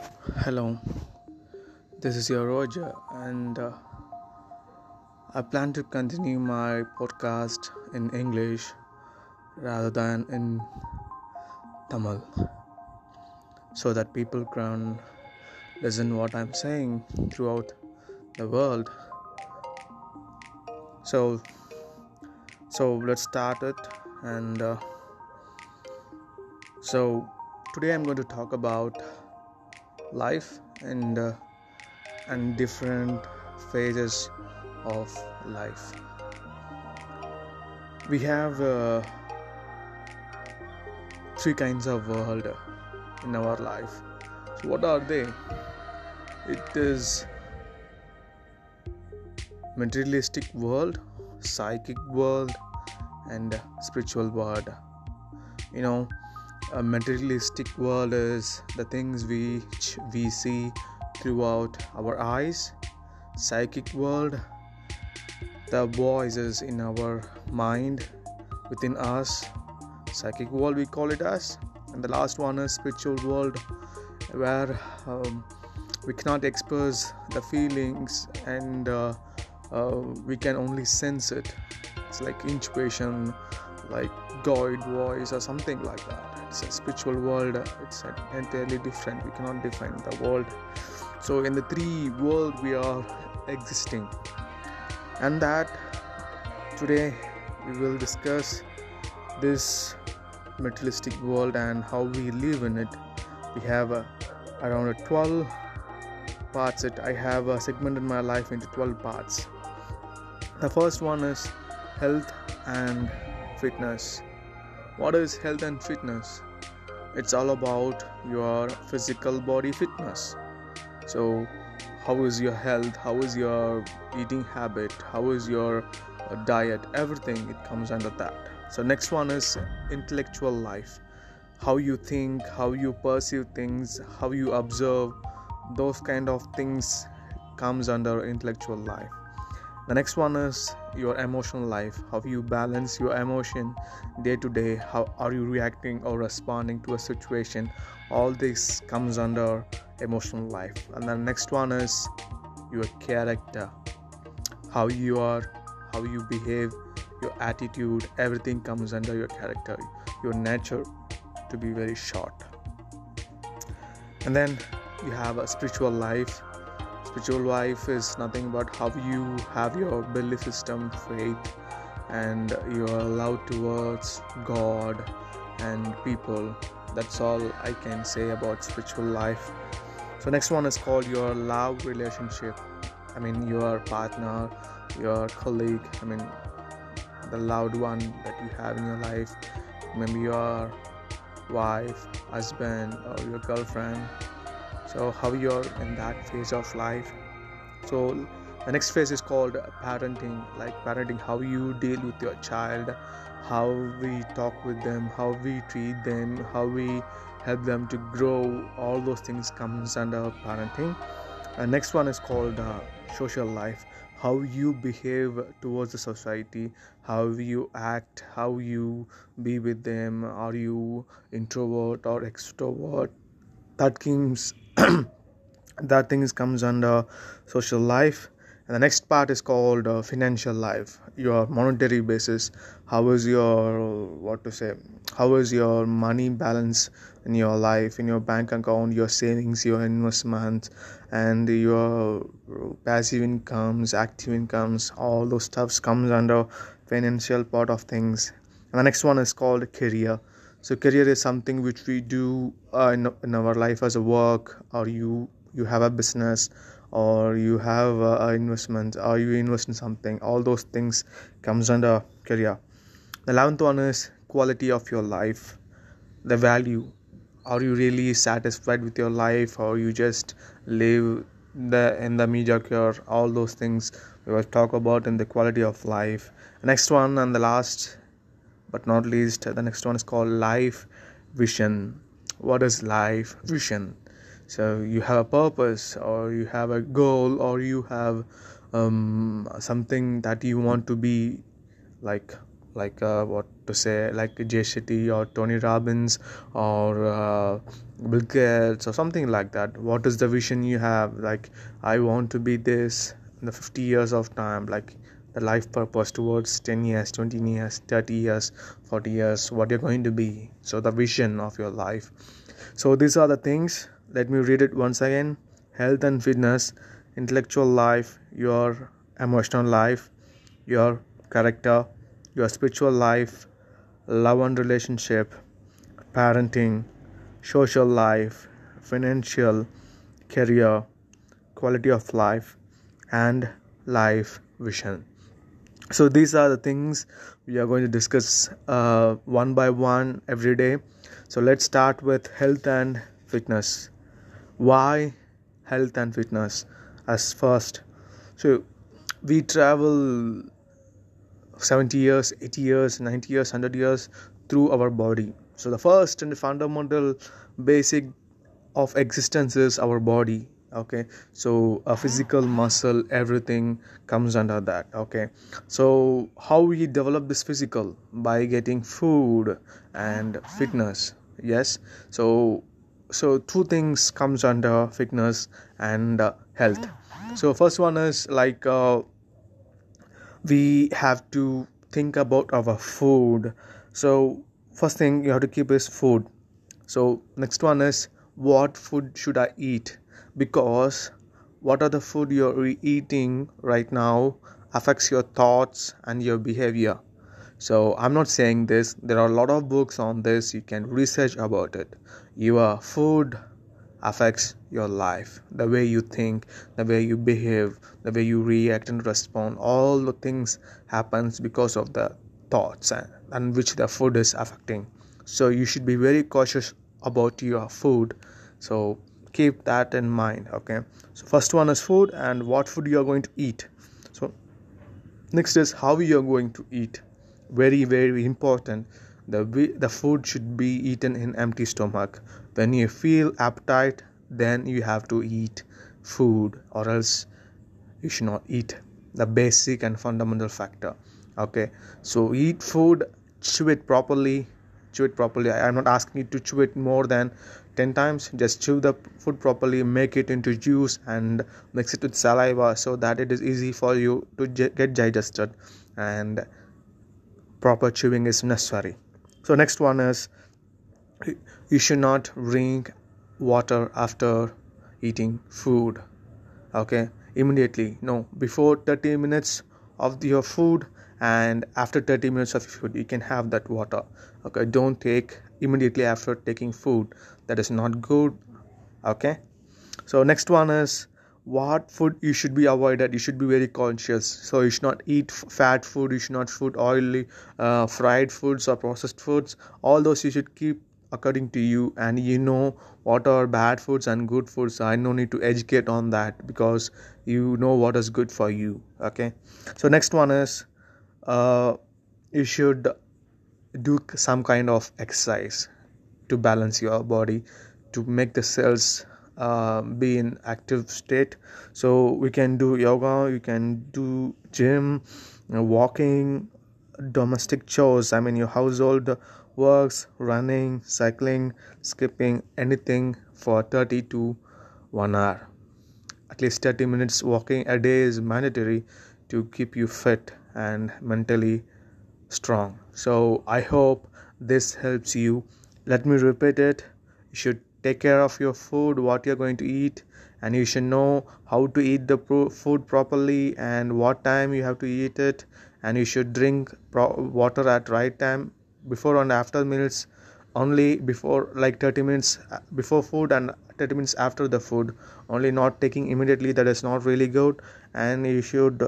Hello, this is your Roger, and uh, I plan to continue my podcast in English rather than in Tamil so that people can listen what I'm saying throughout the world. So, so let's start it, and uh, so today I'm going to talk about life and uh, and different phases of life. We have uh, three kinds of world in our life. So what are they? It is materialistic world psychic world and spiritual world. You know a materialistic world is the things which we see throughout our eyes. Psychic world the voices in our mind within us. Psychic world we call it as. And the last one is spiritual world where um, we cannot express the feelings and uh, uh, we can only sense it. It's like intuition like god voice or something like that it's a spiritual world it's an entirely different we cannot define the world. So in the three world we are existing. And that today we will discuss this materialistic world and how we live in it. We have uh, around 12 parts. It i have uh, segmented my life into 12 parts. The first one is health and fitness what is health and fitness? It's all about your physical body fitness. So how is your health? How is your eating habit? How is your uh, diet? Everything it comes under that. So next one is intellectual life. How you think how you perceive things how you observe those kind of things comes under intellectual life the next one is your emotional life how you balance your emotion day to day how are you reacting or responding to a situation? All this comes under emotional life. And the next one is your character how you are how you behave your attitude everything comes under your character your nature to be very short. And then you have a spiritual life spiritual life is nothing but how you have your belief system faith and your love towards god and people. That's all i can say about spiritual life. So next one is called your love relationship. I mean your partner your colleague i mean the loved one that you have in your life. Maybe your wife husband or your girlfriend so how you're in that phase of life. So the next phase is called parenting like parenting how you deal with your child how we talk with them how we treat them how we help them to grow all those things comes under parenting. And next one is called uh, social life how you behave towards the society how you act how you be with them are you introvert or extrovert. That comes that things comes under social life. And the next part is called uh, financial life. Your monetary basis. How is your what to say how is your money balance in your life in your bank account your savings your investments and your passive incomes active incomes? All those stuffs comes under financial part of things. And the next one is called career so career is something which we do uh, in, in our life as a work or you you have a business or you have uh, investment or you invest in something. All those things comes under career. The 11th one is quality of your life the value. Are you really satisfied with your life or you just live the in the mediocre? All those things we will talk about in the quality of life. Next one and the last but not least the next one is called life vision. What is life vision? So you have a purpose or you have a goal or you have um, something that you want to be like like uh, what to say like Jay Shetty or Tony Robbins or uh, Bill Gates or something like that. What is the vision you have? Like I want to be this in the 50 years of time. Like the life purpose towards 10 years 20 years 30 years 40 years what you're going to be. So the vision of your life. So these are the things. Let me read it once again. Health and fitness intellectual life your emotional life your character your spiritual life love and relationship parenting social life financial career quality of life and life vision so these are the things we are going to discuss uh, one by one every day. So let's start with health and fitness. Why health and fitness as first? So we travel 70 years 80 years 90 years 100 years through our body. So the first and the fundamental basic of existence is our body okay? So a physical muscle everything comes under that. Okay? So how we develop this physical? By getting food and fitness. Yes? So so two things comes under fitness and uh, health. So first one is like uh, we have to think about our food. So first thing you have to keep is food. So next one is what food should i eat because what are the food you're eating right now affects your thoughts and your behavior. So i'm not saying this. There are a lot of books on this. You can research about it. Your food affects your life. The way you think the way you behave the way you react and respond all the things happens because of the thoughts and, and which the food is affecting. So you should be very cautious about your food. So keep that in mind okay? So first one is food and what food you are going to eat. So next is how you are going to eat. Very very important. The the food should be eaten in empty stomach. When you feel appetite then you have to eat food or else you should not eat. The basic and fundamental factor okay? So eat food chew it properly chew it properly. I'm not asking you to chew it more than 10 times. Just chew the food properly make it into juice and mix it with saliva so that it is easy for you to get digested. And proper chewing is necessary. So next one is you should not drink water after eating food. Okay? Immediately. No. Before 30 minutes of your food and after 30 minutes of food you can have that water okay don't take immediately after taking food. That is not good. Okay? So next one is what food you should be avoided. You should be very conscious. So you should not eat fat food. You should not food oily uh, fried foods or processed foods. All those you should keep according to you. And you know what are bad foods and good foods. I no need to educate on that because you know what is good for you. Okay? So next one is uh, you should do some kind of exercise to balance your body to make the cells uh, be in active state. So we can do yoga you can do gym walking domestic chores. I mean your household works running cycling skipping anything for 30 to 1 hour. At least 30 minutes walking a day is mandatory to keep you fit and mentally strong. So I hope this helps you. Let me repeat it. You should take care of your food, what you're going to eat, and you should know how to eat the pro- food properly and what time you have to eat it. And you should drink pro- water at right time before and after meals only before like 30 minutes uh, before food and 30 minutes after the food only not taking immediately that is not really good and you should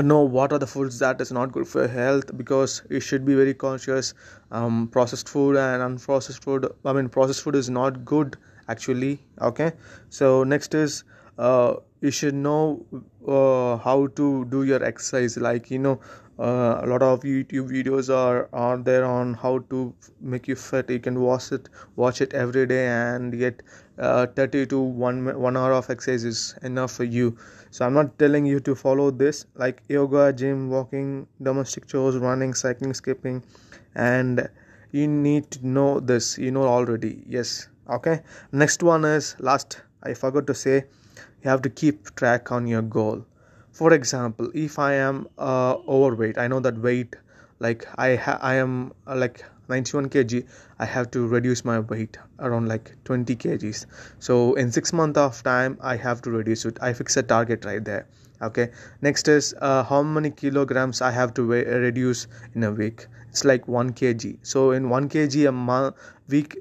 know what are the foods that is not good for health because you should be very conscious. Um, processed food and unprocessed food i mean processed food is not good actually okay? So next is uh, you should know uh, how to do your exercise. Like you know uh, a lot of youtube videos are are there on how to make you fit. You can watch it watch it every day and get uh, 30 to 1 1 hour of exercise is enough for you. So i'm not telling you to follow this. Like yoga gym walking domestic chores running cycling skipping and you need to know this. You know already. Yes. Okay? Next one is last. I forgot to say you have to keep track on your goal. For example if i am uh, overweight i know that weight like i ha- i am uh, like 91 kg i have to reduce my weight around like 20 kgs. So in 6 month of time i have to reduce it. I fix a target right there okay? Next is uh, how many kilograms i have to weigh, reduce in a week? It's like 1 kg. So in 1 kg a month week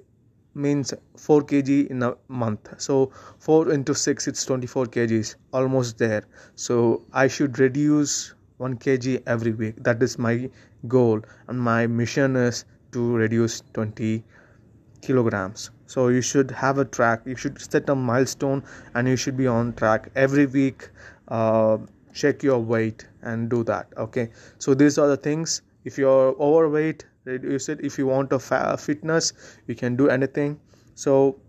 means 4 kg in a month. So 4 into 6 it's 24 kgs almost there. So i should reduce 1 kg every week. That is my goal. And my mission is to reduce 20 kilograms. So you should have a track you should set a milestone and you should be on track every week uh, check your weight and do that okay? So these are the things. If you're overweight reduce it. If you want a fa- fitness you can do anything. So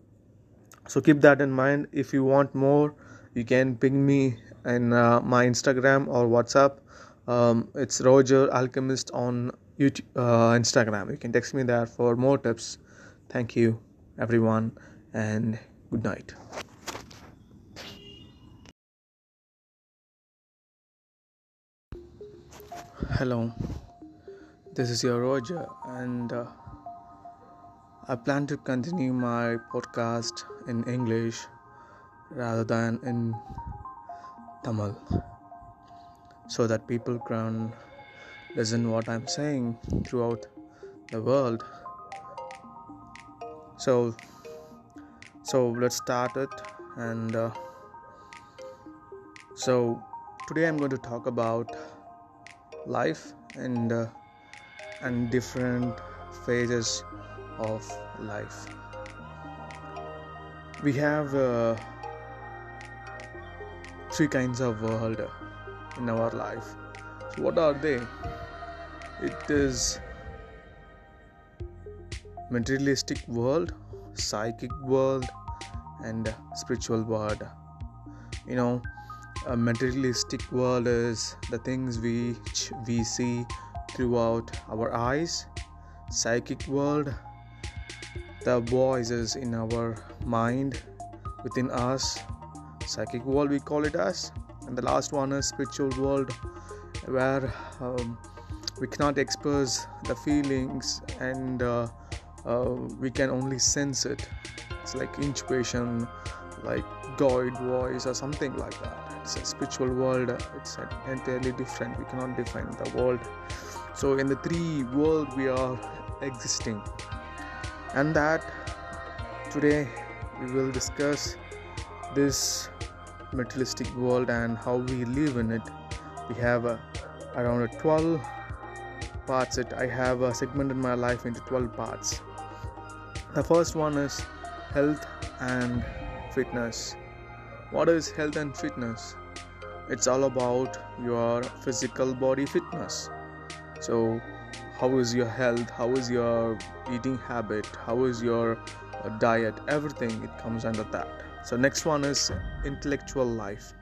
so keep that in mind. If you want more you can ping me in uh, my instagram or whatsapp. Um, it's roger alchemist on YouTube, uh, instagram. You can text me there for more tips. Thank you everyone and good night. Hello. This is your Roger, and uh, I plan to continue my podcast in English rather than in Tamil so that people can listen what I'm saying throughout the world. So, so let's start it, and uh, so today I'm going to talk about life and. Uh, and different phases of life. We have uh, three kinds of world in our life. So what are they? It is materialistic world, psychic world, and spiritual world. You know, a materialistic world is the things which we see throughout our eyes, psychic world, the voices in our mind, within us, psychic world we call it as, and the last one is spiritual world, where um, we cannot express the feelings and uh, uh, we can only sense it. It's like intuition, like God voice or something like that. It's a spiritual world. It's entirely different. We cannot define the world so in the three world we are existing and that today we will discuss this materialistic world and how we live in it we have uh, around 12 parts it i have segmented my life into 12 parts. The first one is health and fitness. What is health and fitness? It's all about your physical body fitness. So how is your health? How is your eating habit? How is your uh, diet? Everything it comes under that. So next one is intellectual life.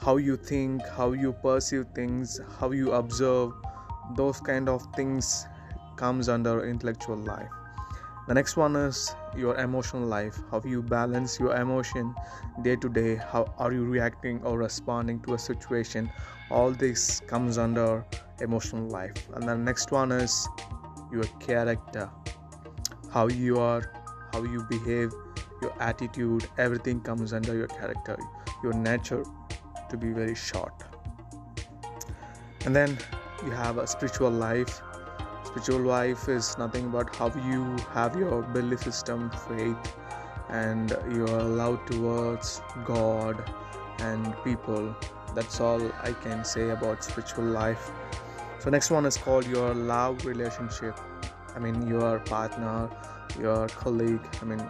How you think how you perceive things how you observe those kind of things comes under intellectual life. The next one is your emotional life how you balance your emotion day to day how are you reacting or responding to a situation. All this comes under emotional life. And the next one is your character how you are how you behave your attitude everything comes under your character your nature to be very short. And then you have a spiritual life. Spiritual life is nothing but how you have your belief system faith and your love towards god and people. That's all i can say about spiritual life. So next one is called your love relationship. I mean your partner your colleague i mean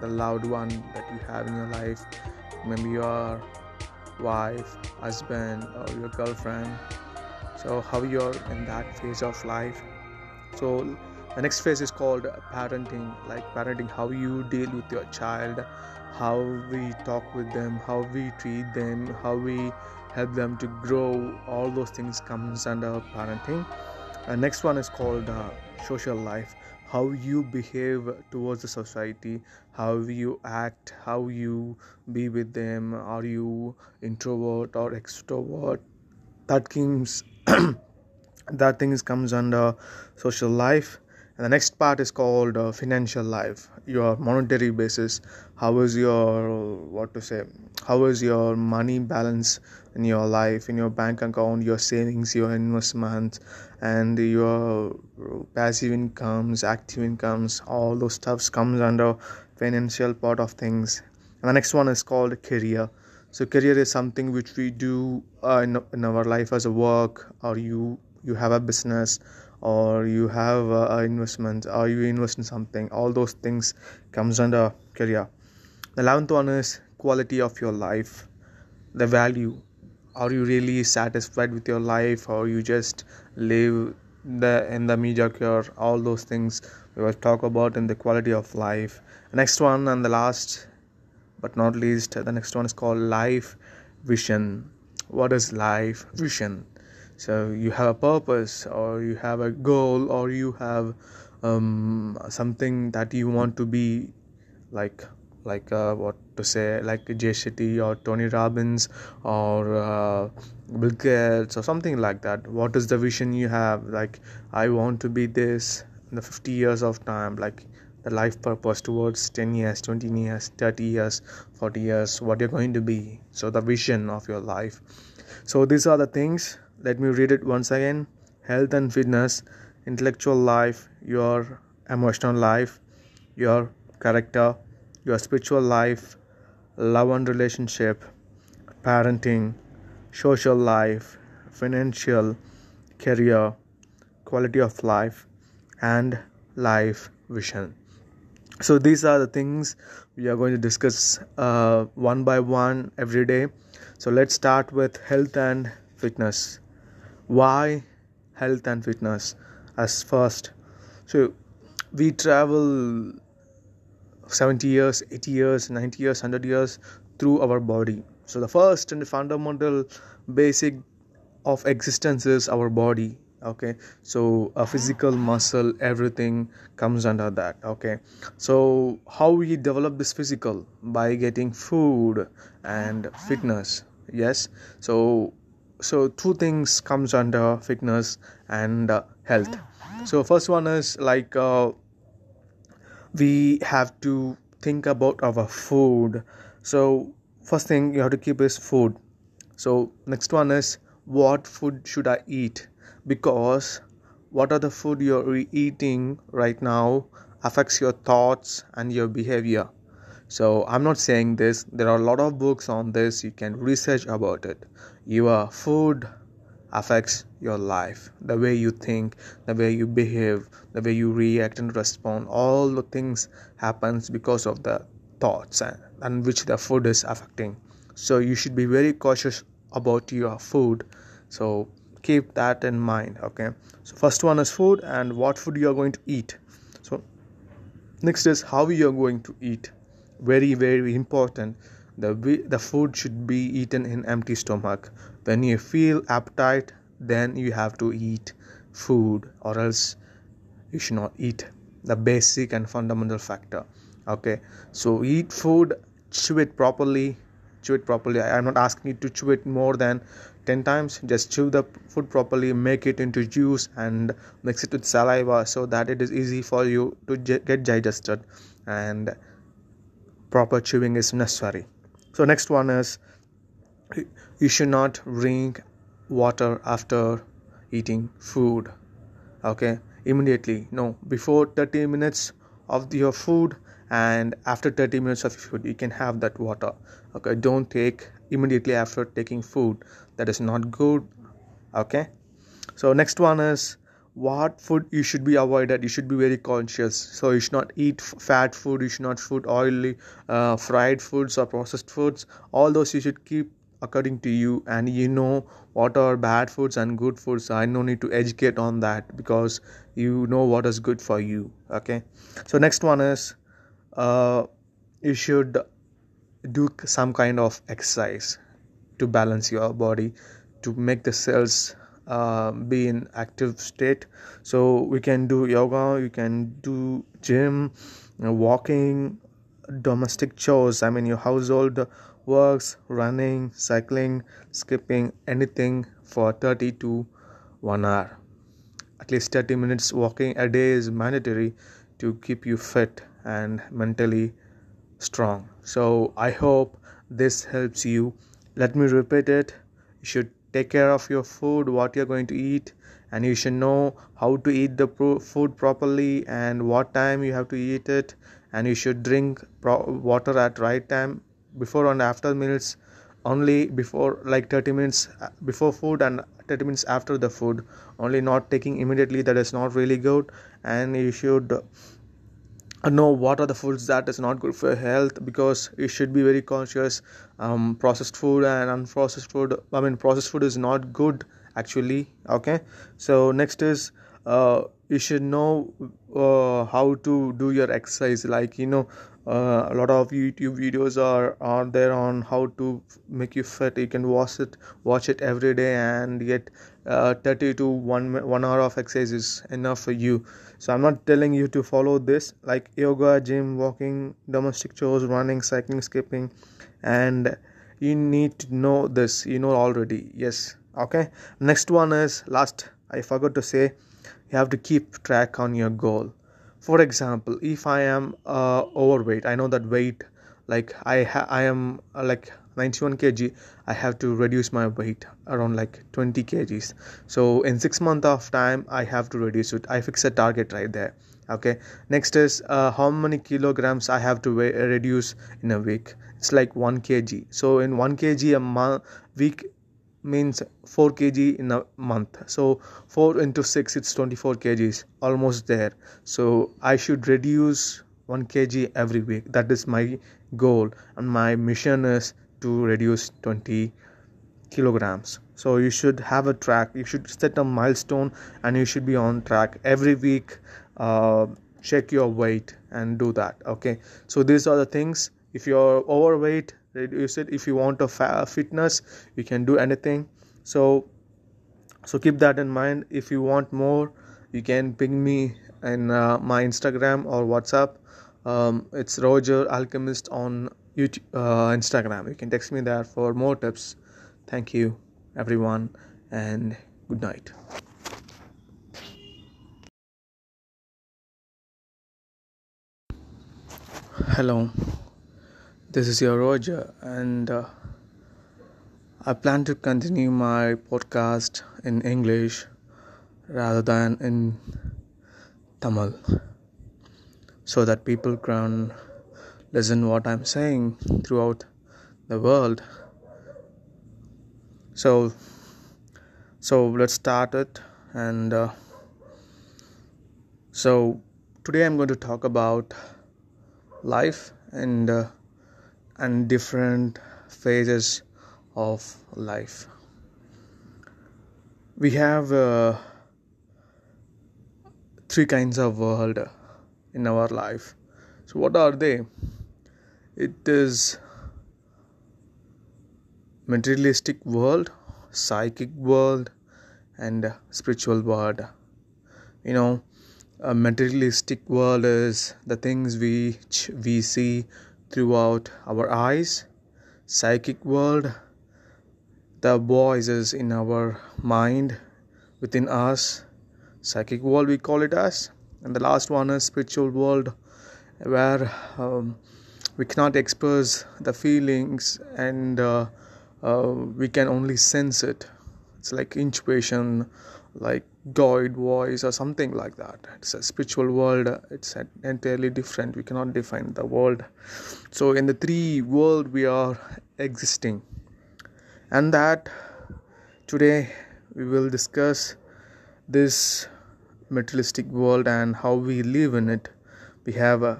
the loved one that you have in your life. Maybe your wife husband or your girlfriend so how you're in that phase of life. So the next phase is called parenting like parenting how you deal with your child how we talk with them how we treat them how we help them to grow all those things comes under parenting. And next one is called uh, social life how you behave towards the society how you act how you be with them are you introvert or extrovert? That comes that things comes under social life. And the next part is called uh, financial life. Your monetary basis. How is your what to say how is your money balance in your life? In your bank account your savings your investments and your passive incomes active incomes all those stuffs comes under financial part of things. And the next one is called career so career is something which we do uh, in, in our life as a work or you you have a business or you have uh, investment or you invest in something. All those things comes under career. The 11th one is quality of your life the value. Are you really satisfied with your life or you just live the in the mediocre? All those things we will talk about in the quality of life. Next one and the last but not least the next one is called life vision. What is life vision? So you have a purpose or you have a goal or you have um, something that you want to be like like uh, what to say like Jay Shetty or Tony Robbins or uh, Bill Gates or something like that. What is the vision you have? Like I want to be this in the 50 years of time. Like life purpose towards 10 years 20 years 30 years 40 years what you're going to be. So the vision of your life. So these are the things. Let me read it once again. Health and fitness intellectual life your emotional life your character your spiritual life love and relationship parenting social life financial career quality of life and life vision so these are the things we are going to discuss uh, one by one every day. So let's start with health and fitness. Why health and fitness as first? So we travel 70 years 80 years 90 years 100 years through our body. So the first and the fundamental basic of existence is our body okay? So a physical muscle everything comes under that. Okay? So how we develop this physical? By getting food and fitness. Yes? So so two things comes under fitness and uh, health. So first one is like uh, we have to think about our food. So first thing you have to keep is food. So next one is what food should i eat because what are the food you're eating right now affects your thoughts and your behavior. So i'm not saying this. There are a lot of books on this. You can research about it. Your food affects your life. The way you think the way you behave the way you react and respond all the things happens because of the thoughts and, and which the food is affecting. So you should be very cautious about your food. So keep that in mind okay? So first one is food and what food you are going to eat. So next is how you are going to eat. Very very important. The the food should be eaten in empty stomach. When you feel appetite then you have to eat food or else you should not eat the basic and fundamental factor okay? So eat food chew it properly. Chew it properly. I am not asking you to chew it more than 10 times. Just chew the food properly make it into juice and mix it with saliva so that it is easy for you to get digested. And proper chewing is necessary. So next one is you should not drink water after eating food. Okay? Immediately. No. Before 30 minutes of your food and after 30 minutes of food you can have that water. Okay? Don't take immediately after taking food that is not good okay? So next one is what food you should be avoided? You should be very conscious. So you should not eat fat food. You should not food oily uh, fried foods or processed foods. All those you should keep according to you. And you know what are bad foods and good foods. I no need to educate on that because you know what is good for you okay? So next one is uh, you should do some kind of exercise to balance your body to make the cells uh, be in active state. So we can do yoga you can do gym walking domestic chores. I mean your household works running cycling skipping anything for 30 to 1 hour. At least 30 minutes walking a day is mandatory to keep you fit and mentally strong. So i hope this helps you let me repeat it. You should take care of your food what you're going to eat and you should know how to eat the pro- food properly and what time you have to eat it. And you should drink pro- water at right time before and after meals only before like 30 minutes uh, before food and 30 minutes after the food. Only not taking immediately that is not really good. And you should know what are the foods that is not good for health because you should be very conscious um, processed food and unprocessed food i mean processed food is not good actually okay? So next is uh, you should know uh, how to do your exercise. Like you know uh, a lot of youtube videos are are there on how to make you fit. You can watch it watch it every day and get uh, 30 to 1 1 hour of exercise is enough for you so i'm not telling you to follow this. Like yoga gym walking domestic chores running cycling skipping. And you need to know this. You know already. Yes. Okay? Next one is last i forgot to say you have to keep track on your goal. For example if i am uh, overweight i know that weight like i ha- i am uh, like 91 kg i have to reduce my weight around like 20 kgs. So in 6 month of time i have to reduce it. I fix a target right there okay? Next is uh, how many kilograms i have to weigh, reduce in a week? It's like 1 kg. So in 1 kg a month week means 4 kg in a month. So 4 into 6 it's 24 kgs almost there. So i should reduce 1 kg every week. That is my goal. And my mission is to reduce 20 kilograms. So you should have a track you should set a milestone and you should be on track every week uh, check your weight and do that okay? So these are the things. If you're overweight reduce it. If you want a fa- fitness you can do anything. So so keep that in mind. If you want more you can ping me in uh, my instagram or whatsapp. Um, it's roger alchemist on YouTube, uh, instagram. You can text me there for more tips. Thank you everyone and good night. Hello this is your Roger, and uh, I plan to continue my podcast in English rather than in Tamil so that people can listen what I'm saying throughout the world. So, so let's start it, and uh, so today I'm going to talk about life and. Uh, and different phases of life. We have uh, three kinds of world in our life. So, what are they? It is materialistic world, psychic world, and spiritual world. You know, a materialistic world is the things we we see throughout our eyes, psychic world, the voices in our mind, within us, psychic world we call it as, and the last one is spiritual world, where um, we cannot express the feelings and uh, uh, we can only sense it. It's like intuition, like God voice or something like that. It's a spiritual world. It's entirely different. We cannot define the world. So in the three world we are existing, and that today we will discuss this materialistic world and how we live in it. We have uh,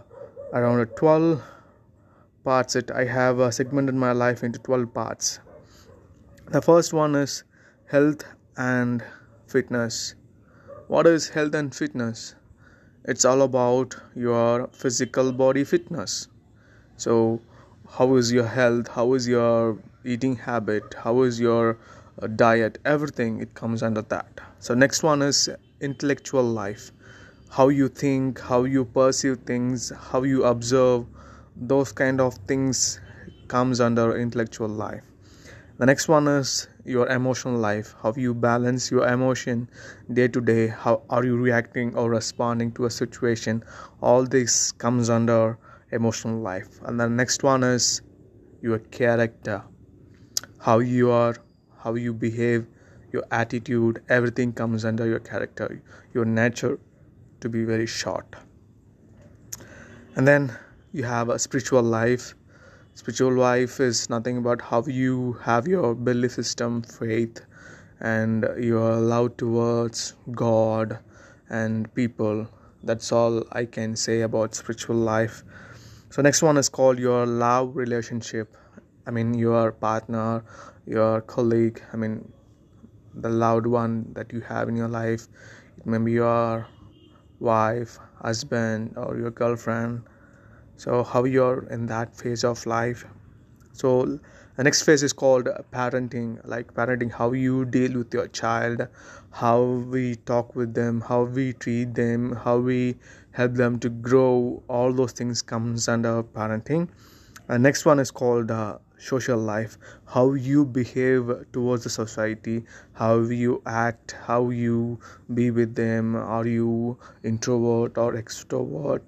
around 12 parts. It I have uh, segmented my life into 12 parts. the first one is health and fitness. What is health and fitness? It's all about your physical body fitness. So how is your health? How is your eating habit? How is your uh, diet? Everything it comes under that. So next one is intellectual life. How you think how you perceive things how you observe those kind of things comes under intellectual life. The next one is your emotional life how you balance your emotion day to day how are you reacting or responding to a situation. All this comes under emotional life. And the next one is your character how you are how you behave your attitude everything comes under your character your nature to be very short. And then you have a spiritual life. Spiritual life is nothing but how you have your belief system faith and your love towards god and people. That's all i can say about spiritual life. So next one is called your love relationship. I mean your partner your colleague i mean the loved one that you have in your life. It may be your wife husband or your girlfriend so how you're in that phase of life. So the next phase is called parenting like parenting how you deal with your child how we talk with them how we treat them how we help them to grow all those things comes under parenting. And next one is called uh, social life how you behave towards the society how you act how you be with them are you introvert or extrovert.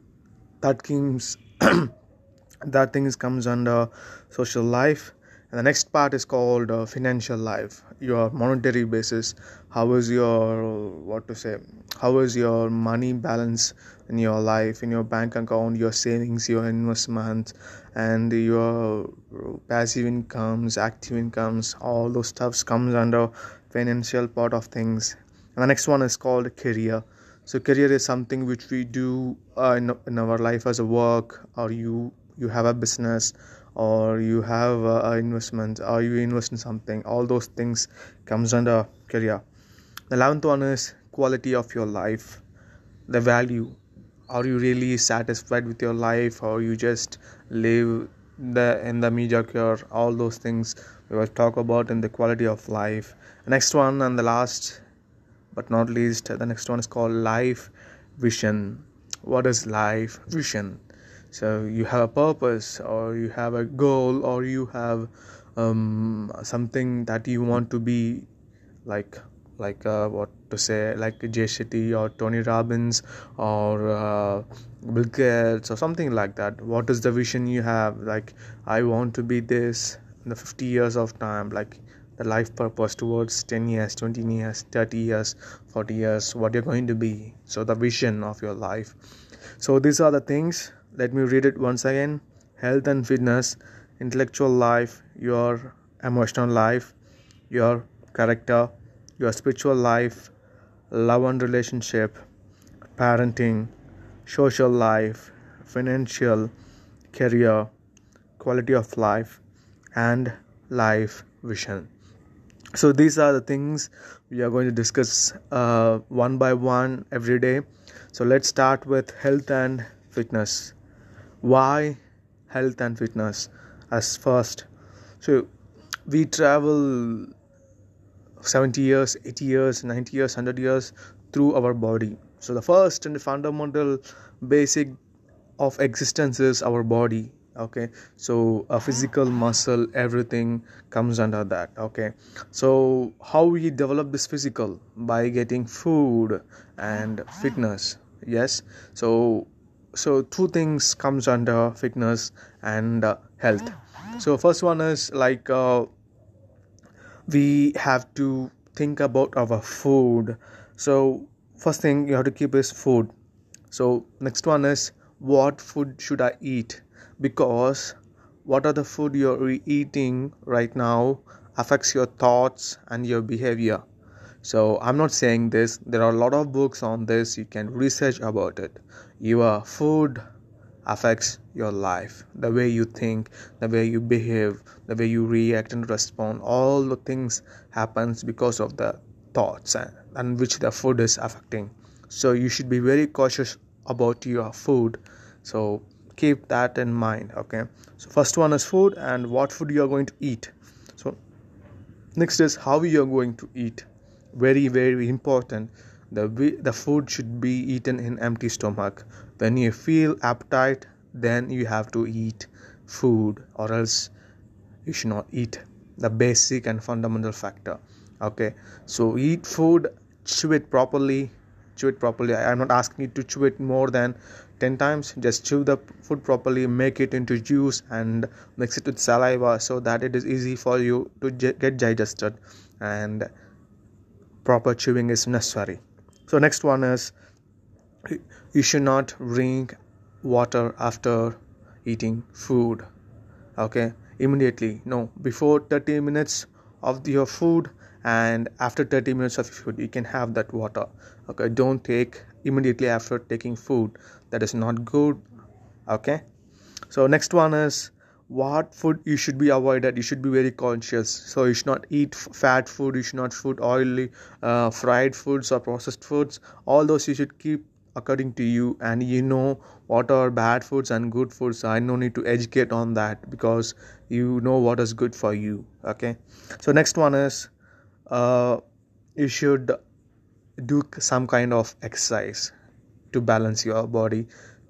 That comes that things comes under social life. And the next part is called uh, financial life. Your monetary basis. How is your what to say how is your money balance in your life? In your bank account your savings your investments and your passive incomes active incomes all those stuffs comes under financial part of things. And the next one is called career so career is something which we do uh, in, in our life as a work or you you have a business or you have uh, investment or you invest in something. All those things comes under career. The 11th one is quality of your life. The value. Are you really satisfied with your life or you just live the in the mediocre? All those things we will talk about in the quality of life. Next one and the last but not least the next one is called life vision. What is life vision? So you have a purpose or you have a goal or you have um, something that you want to be like like uh, what to say like Jay Shetty or Tony Robbins or uh, Bill Gates or something like that. What is the vision you have? Like I want to be this in the 50 years of time. Like the life purpose towards 10 years 20 years 30 years 40 years what you're going to be. So the vision of your life. So these are the things. Let me read it once again. Health and fitness intellectual life your emotional life your character your spiritual life love and relationship parenting social life financial career quality of life and life vision so these are the things we are going to discuss uh, one by one every day. So let's start with health and fitness. Why health and fitness as first? So we travel 70 years 80 years 90 years 100 years through our body. So the first and the fundamental basic of existence is our body okay? So a physical muscle everything comes under that. Okay? So how we develop this physical? By getting food and fitness. Yes? So so two things comes under fitness and uh, health. So first one is like uh, we have to think about our food. So first thing you have to keep is food. So next one is what food should i eat because what are the food you're eating right now affects your thoughts and your behavior. So i'm not saying this. There are a lot of books on this. You can research about it. Your food affects your life. The way you think the way you behave the way you react and respond all the things happens because of the thoughts and, and which the food is affecting. So you should be very cautious about your food. So keep that in mind okay? So first one is food and what food you are going to eat. So next is how you are going to eat. Very very important. The the food should be eaten in empty stomach. When you feel appetite then you have to eat food or else you should not eat the basic and fundamental factor okay? So eat food chew it properly. Chew it properly. I'm not asking you to chew it more than 10 times. Just chew the food properly make it into juice and mix it with saliva so that it is easy for you to get digested. And proper chewing is necessary. So next one is you should not drink water after eating food. Okay? Immediately. No. Before 30 minutes of your food and after 30 minutes of food you can have that water. Okay? Don't take immediately after taking food that is not good okay? So next one is what food you should be avoided. You should be very conscious. So you should not eat fat food. You should not food oily uh, fried foods or processed foods. All those you should keep according to you. And you know what are bad foods and good foods. I no need to educate on that because you know what is good for you okay? So next one is uh, you should do some kind of exercise to balance your body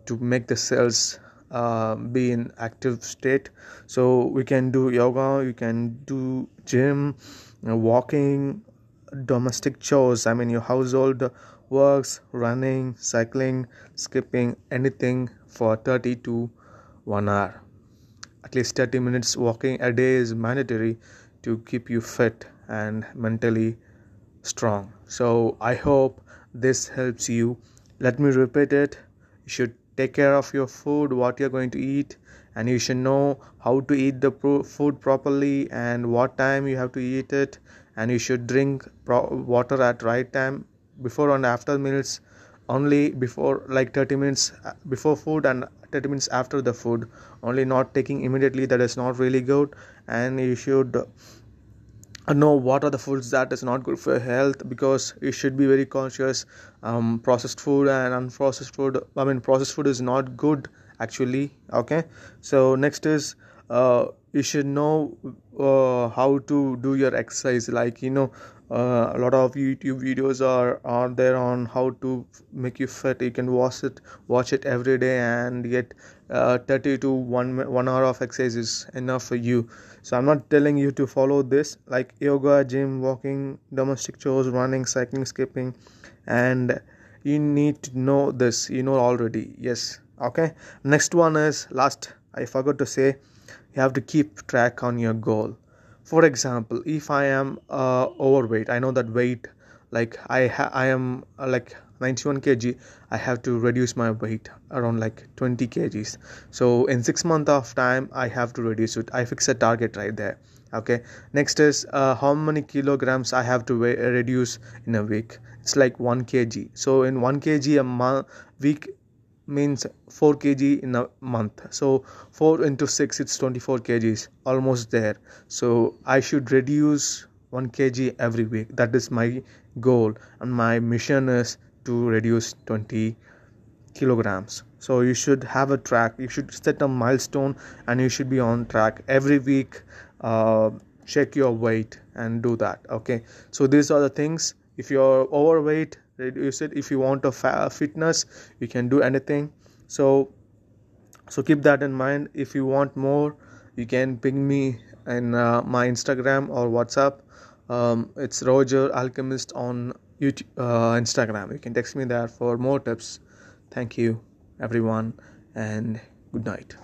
to make the cells uh, be in active state. So we can do yoga you can do gym know, walking domestic chores. I mean your household works running cycling skipping anything for 30 to 1 hour. At least 30 minutes walking a day is mandatory to keep you fit and mentally strong. So I hope this helps you. Let me repeat it. You should take care of your food, what you're going to eat, and you should know how to eat the pro- food properly and what time you have to eat it. And you should drink pro- water at right time before and after meals only before like 30 minutes uh, before food and 30 minutes after the food only not taking immediately that is not really good and you should know what are the foods that is not good for health because you should be very conscious. Um, processed food and unprocessed food i mean processed food is not good actually okay? So next is uh, you should know uh, how to do your exercise. Like you know uh, a lot of youtube videos are are there on how to make you fit. You can watch it watch it every day and get uh, 30 to 1 1 hour of exercise is enough for you. So i'm not telling you to follow this. Like yoga gym walking domestic chores running cycling skipping and you need to know this. You know already. Yes. Okay? Next one is last. I forgot to say you have to keep track on your goal for example if i am uh, overweight i know that weight like i ha- i am uh, like 91 kg i have to reduce my weight around like 20 kgs. So in 6 month of time i have to reduce it. I fix a target right there okay? Next is uh, how many kilograms i have to weigh, reduce in a week? It's like 1 kg. So in 1 kg a month week means 4 kg in a month. So 4 into 6 it's 24 kgs almost there. So i should reduce 1 kg every week. That is my goal. And my mission is to reduce 20 kilograms. So you should have a track. You should set a milestone and you should be on track every week. Uh, check your weight and do that okay? So these are the things. If you're overweight reduce said if you want a fa- fitness you can do anything. So so keep that in mind. If you want more you can ping me in uh, my instagram or whatsapp. Um, it's roger alchemist on youtube uh, instagram. You can text me there for more tips. Thank you everyone and good night